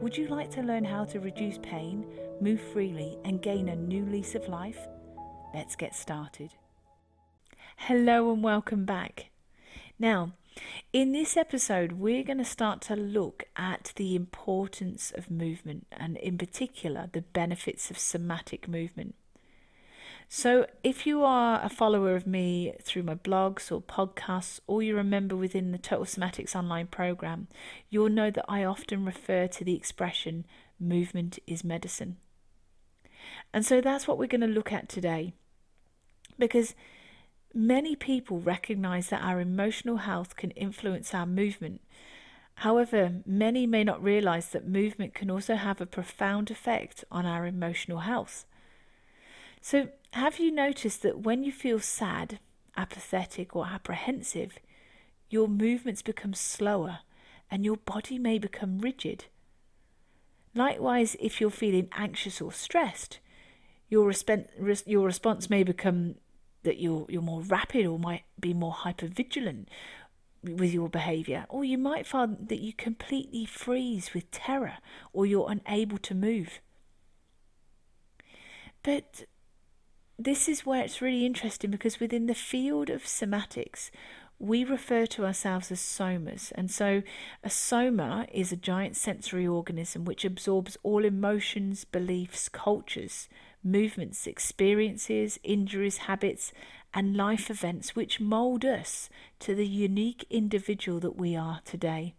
Would you like to learn how to reduce pain, move freely, and gain a new lease of life? Let's get started. Hello, and welcome back. Now, in this episode, we're going to start to look at the importance of movement and, in particular, the benefits of somatic movement. So, if you are a follower of me through my blogs or podcasts, or you remember within the Total Somatics online program, you'll know that I often refer to the expression movement is medicine. And so that's what we're going to look at today. Because many people recognize that our emotional health can influence our movement. However, many may not realize that movement can also have a profound effect on our emotional health. So, have you noticed that when you feel sad, apathetic, or apprehensive, your movements become slower and your body may become rigid? Likewise, if you're feeling anxious or stressed, your, resp- your response may become that you're, you're more rapid or might be more hypervigilant with your behavior, or you might find that you completely freeze with terror or you're unable to move. But this is where it's really interesting because within the field of somatics, we refer to ourselves as somas. And so a soma is a giant sensory organism which absorbs all emotions, beliefs, cultures, movements, experiences, injuries, habits, and life events which mold us to the unique individual that we are today.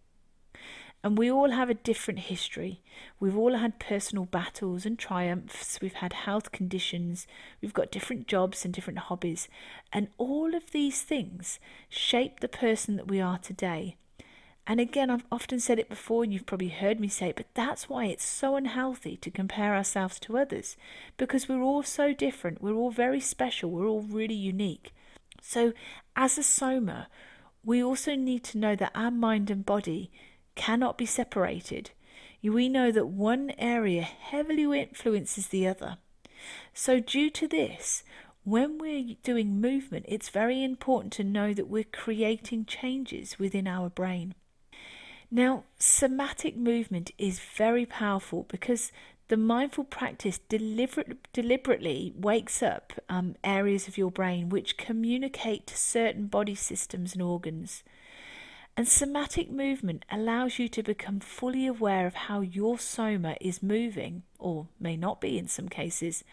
And we all have a different history. We've all had personal battles and triumphs. We've had health conditions. We've got different jobs and different hobbies. And all of these things shape the person that we are today. And again, I've often said it before, and you've probably heard me say it, but that's why it's so unhealthy to compare ourselves to others because we're all so different. We're all very special. We're all really unique. So, as a soma, we also need to know that our mind and body cannot be separated. We know that one area heavily influences the other. So, due to this, when we're doing movement, it's very important to know that we're creating changes within our brain. Now, somatic movement is very powerful because the mindful practice deliberate, deliberately wakes up um, areas of your brain which communicate to certain body systems and organs. And somatic movement allows you to become fully aware of how your soma is moving, or may not be in some cases.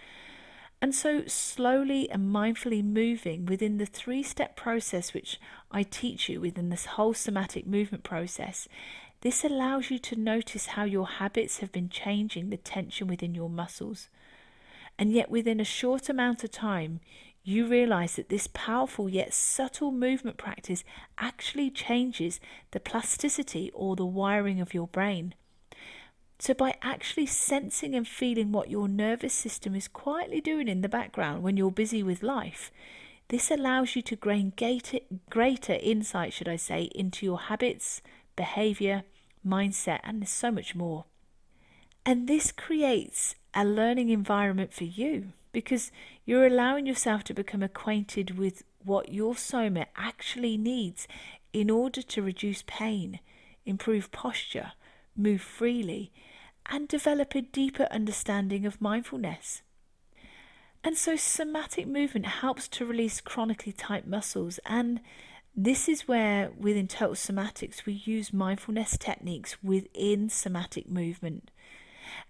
And so, slowly and mindfully moving within the three step process which I teach you within this whole somatic movement process, this allows you to notice how your habits have been changing the tension within your muscles. And yet, within a short amount of time, you realize that this powerful yet subtle movement practice actually changes the plasticity or the wiring of your brain. So, by actually sensing and feeling what your nervous system is quietly doing in the background when you're busy with life, this allows you to gain greater insight, should I say, into your habits, behavior, mindset, and so much more. And this creates a learning environment for you because you're allowing yourself to become acquainted with what your soma actually needs in order to reduce pain, improve posture, move freely, and develop a deeper understanding of mindfulness. And so, somatic movement helps to release chronically tight muscles, and this is where, within Total Somatics, we use mindfulness techniques within somatic movement.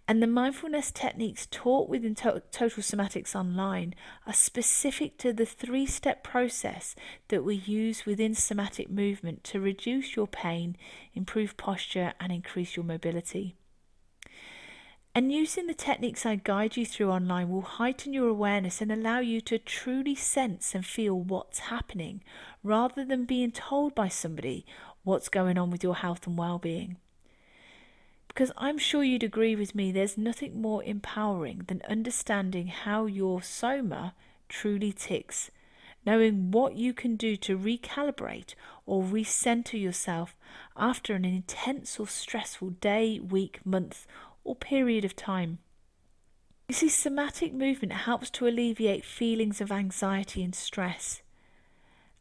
And the mindfulness techniques taught within to- Total Somatics Online are specific to the three step process that we use within somatic movement to reduce your pain, improve posture, and increase your mobility. And using the techniques I guide you through online will heighten your awareness and allow you to truly sense and feel what's happening rather than being told by somebody what's going on with your health and well being. Because I'm sure you'd agree with me, there's nothing more empowering than understanding how your soma truly ticks, knowing what you can do to recalibrate or recenter yourself after an intense or stressful day, week, month, or period of time. You see, somatic movement helps to alleviate feelings of anxiety and stress.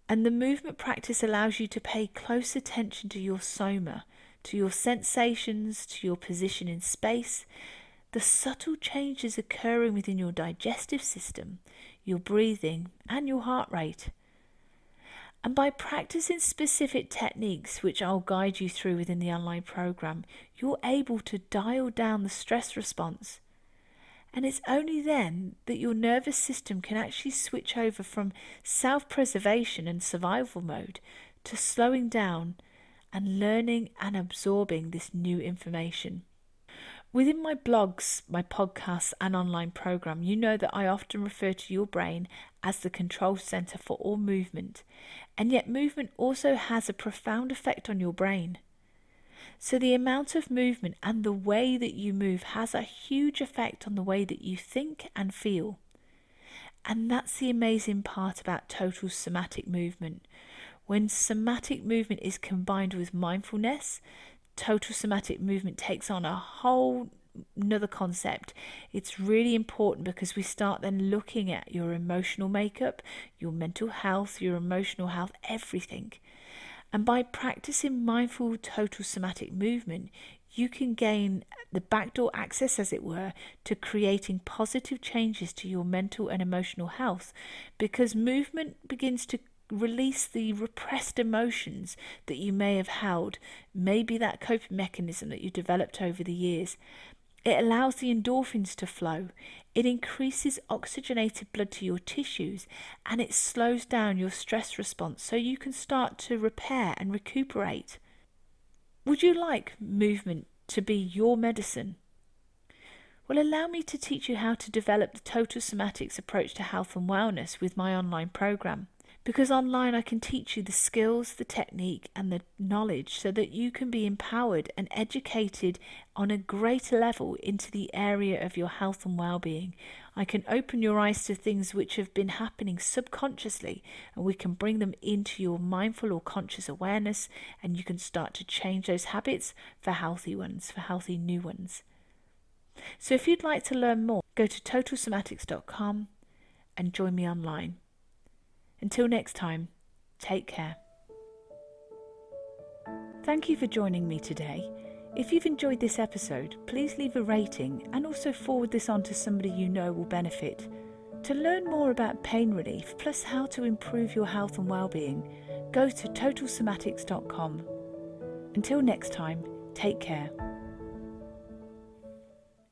And the movement practice allows you to pay close attention to your soma to your sensations, to your position in space, the subtle changes occurring within your digestive system, your breathing, and your heart rate. And by practicing specific techniques, which I'll guide you through within the online program, you're able to dial down the stress response. And it's only then that your nervous system can actually switch over from self preservation and survival mode to slowing down and learning and absorbing this new information. Within my blogs, my podcasts, and online program, you know that I often refer to your brain as the control center for all movement, and yet movement also has a profound effect on your brain. So, the amount of movement and the way that you move has a huge effect on the way that you think and feel. And that's the amazing part about total somatic movement. When somatic movement is combined with mindfulness, total somatic movement takes on a whole another concept. It's really important because we start then looking at your emotional makeup, your mental health, your emotional health, everything. And by practicing mindful total somatic movement, you can gain the backdoor access, as it were, to creating positive changes to your mental and emotional health because movement begins to release the repressed emotions that you may have held, maybe that coping mechanism that you developed over the years. It allows the endorphins to flow. It increases oxygenated blood to your tissues and it slows down your stress response so you can start to repair and recuperate. Would you like movement to be your medicine? Well, allow me to teach you how to develop the total somatics approach to health and wellness with my online program because online I can teach you the skills, the technique, and the knowledge so that you can be empowered and educated on a greater level into the area of your health and well being. I can open your eyes to things which have been happening subconsciously, and we can bring them into your mindful or conscious awareness, and you can start to change those habits for healthy ones, for healthy new ones. So, if you'd like to learn more, go to totalsomatics.com and join me online. Until next time, take care. Thank you for joining me today. If you've enjoyed this episode, please leave a rating and also forward this on to somebody you know will benefit. To learn more about pain relief plus how to improve your health and well-being, go to totalsomatics.com. Until next time, take care.